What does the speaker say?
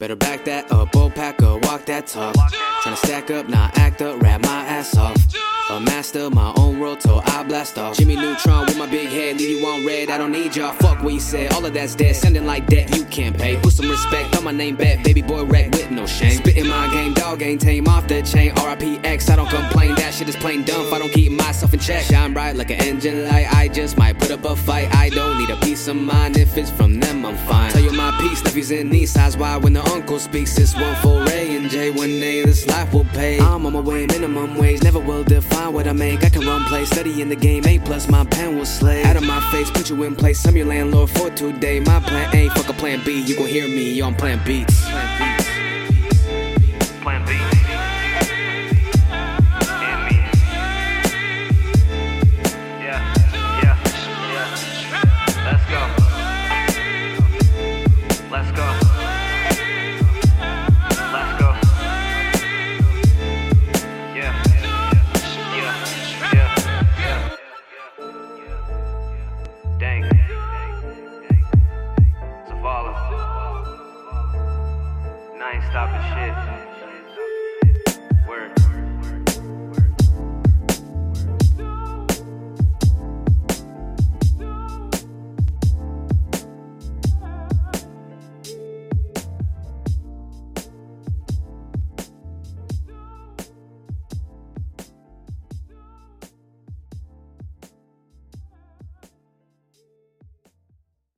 Better back that up, old packer, walk that talk. Tryna stack up, not act up, rap my ass off. A master, my own world, till I blast off. Jimmy Neutron with my big head, leave you on red. I don't need y'all. Fuck what you said, all of that's dead. Sending like that, you can't pay. Put some respect on my name, bet. Baby boy wreck with no shame. Spitting my game, dog ain't tame off the chain. RIPX, I don't complain. That shit is plain dumb. If I don't keep myself in check, shine bright like an engine light. I just might put up a fight. I don't need a peace of mind. If it's from them, I'm fine. Nephews in these size wide when the uncle speaks. This one for Ray and Jay. One day this life will pay. I'm on my way, minimum wage. Never will define what I make. I can run play, study in the game. A plus, my pen will slay. Out of my face, put you in place. I'm your landlord for today. My plan A, fuck a plan B. You gon' hear me on plan beats. Plan beats. I ain't stopping shit.